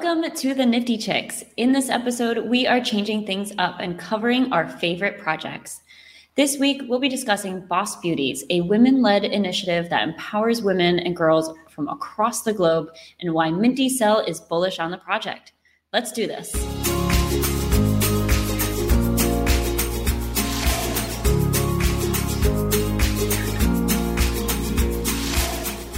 Welcome to the Nifty Chicks. In this episode, we are changing things up and covering our favorite projects. This week, we'll be discussing Boss Beauties, a women led initiative that empowers women and girls from across the globe, and why Mint-ECell is bullish on the project. Let's do this.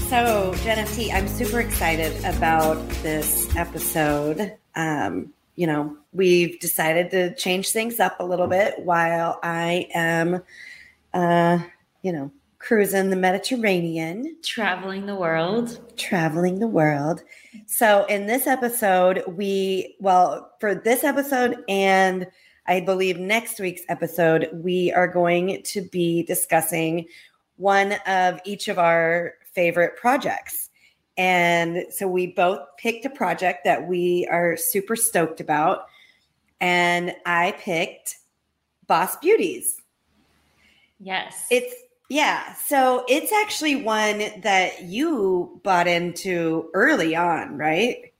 So, JeNFT, I'm super excited about this episode. Um, you know, we've decided to change things up a little bit while I am, uh, you know, cruising the Mediterranean, traveling the world, traveling the world. So, in this episode, we, well, for this episode and I believe next week's episode, we are going to be discussing one of each of our favorite projects. And so we both picked a project that we are super stoked about. And I picked Boss Beauties. Yes. It's, yeah. So it's actually one that you bought into early on, right?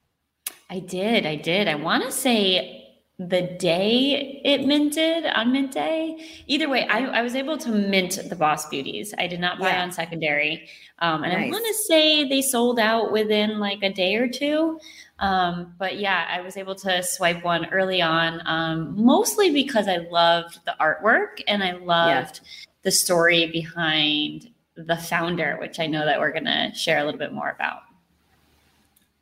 I did. I did. I want to say the day it minted on mint day. Either way, I, I was able to mint the Boss Beauties. I did not buy yeah. on secondary. Um, and nice. I want to say they sold out within like a day or two. Um, but yeah, I was able to swipe one early on, um, mostly because I loved the artwork and I loved yeah. the story behind the founder, which I know that we're going to share a little bit more about.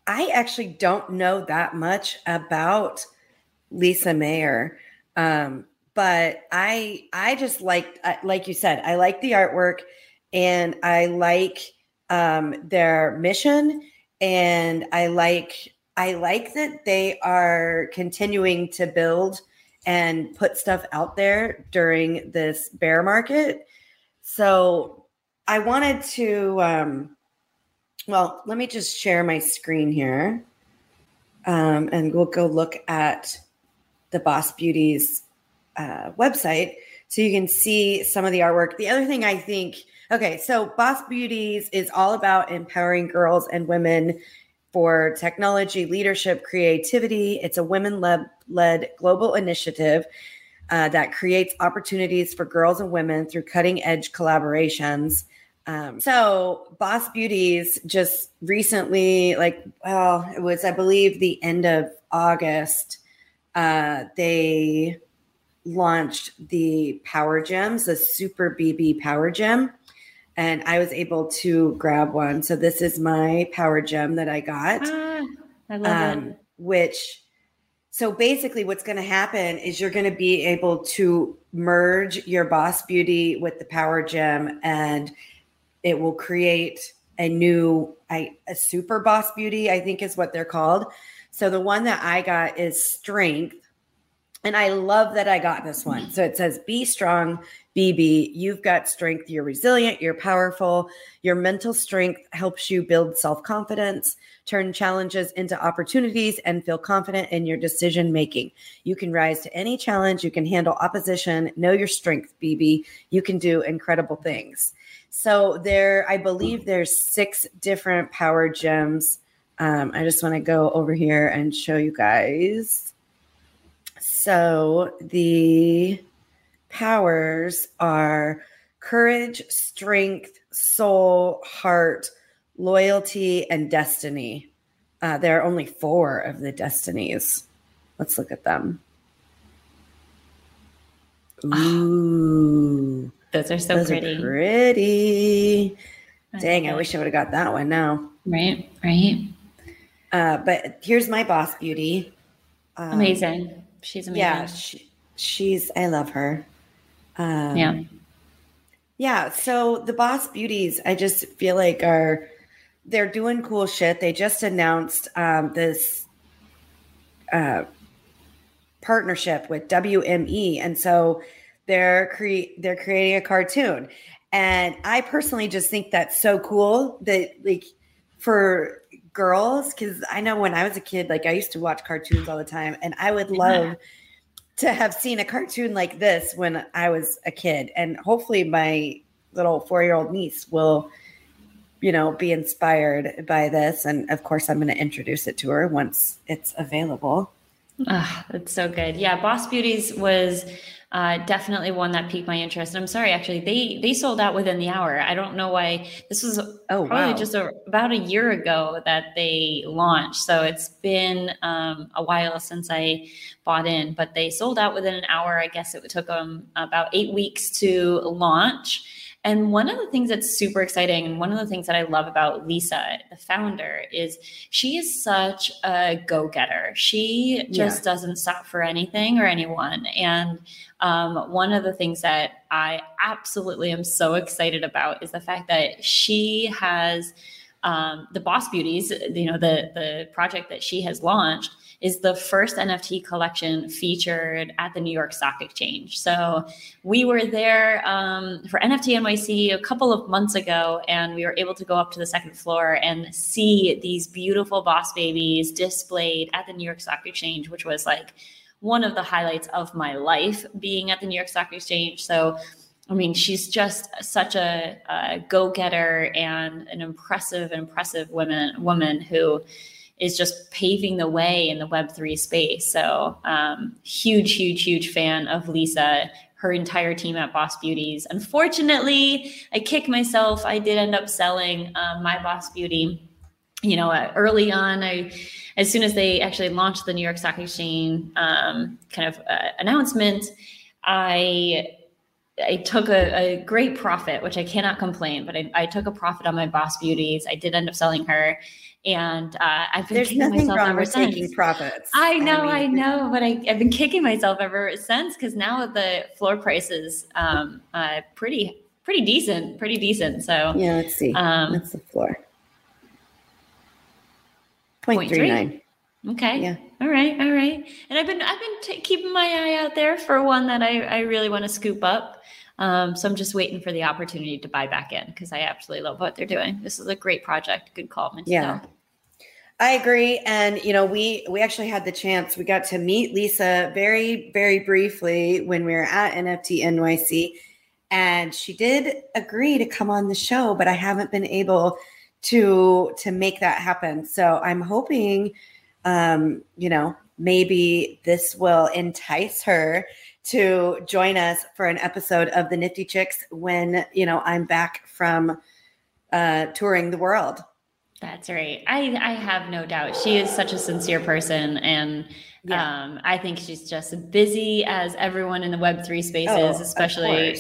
I actually don't know that much about Lisa Mayer. Um, but I I just like like you said, I like the artwork and I like um, their mission and I like I like that they are continuing to build and put stuff out there during this bear market. So I wanted to um, well, let me just share my screen here. Um, and we'll go look at the Boss Beauties uh, website so you can see some of the artwork. The other thing I think, okay, so Boss Beauties is all about empowering girls and women for technology, leadership, creativity. It's a women led global initiative uh, that creates opportunities for girls and women through cutting edge collaborations. Um, so, Boss Beauties just recently, like, well, it was, I believe, the end of August uh, they launched the Power Gems, the Super BB Power Gem, and I was able to grab one. So this is my Power Gem that I got. Ah, I love um, it. Which, so basically, what's going to happen is you're going to be able to merge your Boss Beauty with the Power Gem, and it will create a new, I, a Super Boss Beauty. I think is what they're called so the one that I got is strength. And I love that I got this one. So it says, Be strong, BB. You've got strength. You're resilient. You're powerful. Your mental strength helps you build self confidence, turn challenges into opportunities, and feel confident in your decision making. You can rise to any challenge. You can handle opposition. Know your strength, BB. You can do incredible things. So there, I believe there's six different power gems um, I just want to go over here and show you guys. So the powers are courage, strength, soul, heart, loyalty, and destiny. Uh, there are only four of the destinies. Let's look at them. Ooh. Those are so Those pretty. Are pretty. Dang, I wish I would have got that one now. Right, right. Uh, but here's my boss beauty. Um, amazing. She's amazing. Yeah, she, she's. I love her. Um, yeah. Yeah. So the boss beauties, I just feel like are they're doing cool shit. They just announced um, this uh, partnership with WME, and so they're cre- they're creating a cartoon. And I personally just think that's so cool that like for girls because I know when I was a kid, like I used to watch cartoons all the time, and I would mm-hmm. love to have seen a cartoon like this when I was a kid. And hopefully, my little four year old niece will you know, be inspired by this. And of course, I'm going to introduce it to her once it's available. Oh, that's so good. Yeah, Boss Beauties was uh, definitely one that piqued my interest. And I'm sorry, actually, they they sold out within the hour. I don't know why. This was oh, probably wow. just a, about a year ago that they launched. So it's been um, a while since I bought in, but they sold out within an hour. I guess it took them about eight weeks to launch. And one of the things that's super exciting, and one of the things that I love about Lisa, the founder, is she is such a go getter. She just yeah. doesn't stop for anything or anyone. And um, one of the things that I absolutely am so excited about is the fact that she has um, the Boss Beauties, you know, the the project that she has launched is the first NFT collection featured at the New York Stock Exchange. So we were there um, for NFT NYC a couple of months ago, and we were able to go up to the second floor and see these beautiful boss babies displayed at the New York Stock Exchange, which was like one of the highlights of my life being at the New York Stock Exchange. So I mean, she's just such a, a go-getter and an impressive, impressive woman woman who is just paving the way in the Web3 space. So, um, huge, huge, huge fan of Lisa, her entire team at Boss Beauties. Unfortunately, I kick myself. I did end up selling um, my Boss Beauty. You know, uh, early on, I as soon as they actually launched the New York Stock Exchange um, kind of uh, announcement, I I took a, a, great profit, which I cannot complain, but I, I, took a profit on my Boss Beauties. I did end up selling her, and uh, I've been There's kicking myself ever since. Taking profits. I know, I, mean, I know, but I, have been kicking myself ever since because now the floor price is um, uh, pretty pretty decent, pretty decent. So yeah, let's see. Um, What's the floor? 0.39. Okay. Yeah. All right. All right. And I've been I've been t- keeping my eye out there for one that I I really want to scoop up. Um, so I'm just waiting for the opportunity to buy back in because I absolutely love what they're doing. This is a great project. Good call. Yeah. I agree. And you know, we we actually had the chance. We got to meet Lisa very very briefly when we were at NFT NYC, and she did agree to come on the show, but I haven't been able to to make that happen. So I'm hoping um, you know, maybe this will entice her to join us for an episode of the Nifty Chicks when, you know, I'm back from uh, touring the world. That's right. I, I have no doubt. She is such a sincere person. And yeah. um, I think she's just busy as everyone in the Web3 space oh, is, especially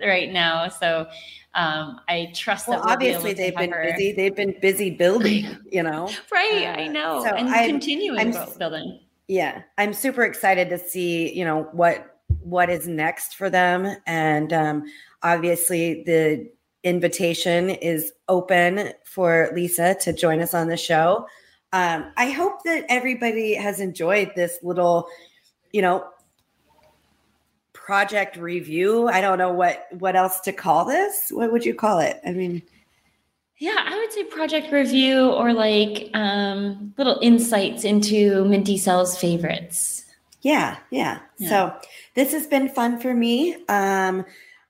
right now. So um, I trust well, that. We'll obviously, they've been her. busy. They've been busy building. You know, right? Uh, I know, so and I'm, continuing I'm, building. Yeah, I'm super excited to see you know what what is next for them, and um, obviously the invitation is open for Lisa to join us on the show. Um, I hope that everybody has enjoyed this little, you know, project review. I don't know what what else to call this. What would you call it? I mean, yeah, I would say project review or like um, little insights into Mint-ECell's favorites. Yeah, yeah, yeah. So this has been fun for me. Um,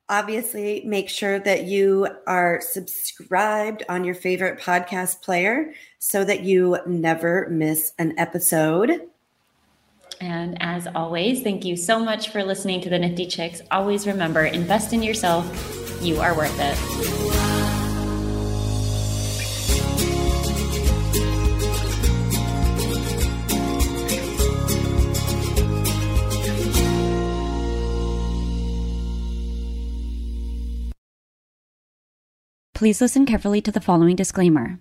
obviously, make sure that you are subscribed on your favorite podcast player so that you never miss an episode. And as always, thank you so much for listening to the Nifty Chicks. Always remember invest in yourself. You are worth it. Please listen carefully to the following disclaimer.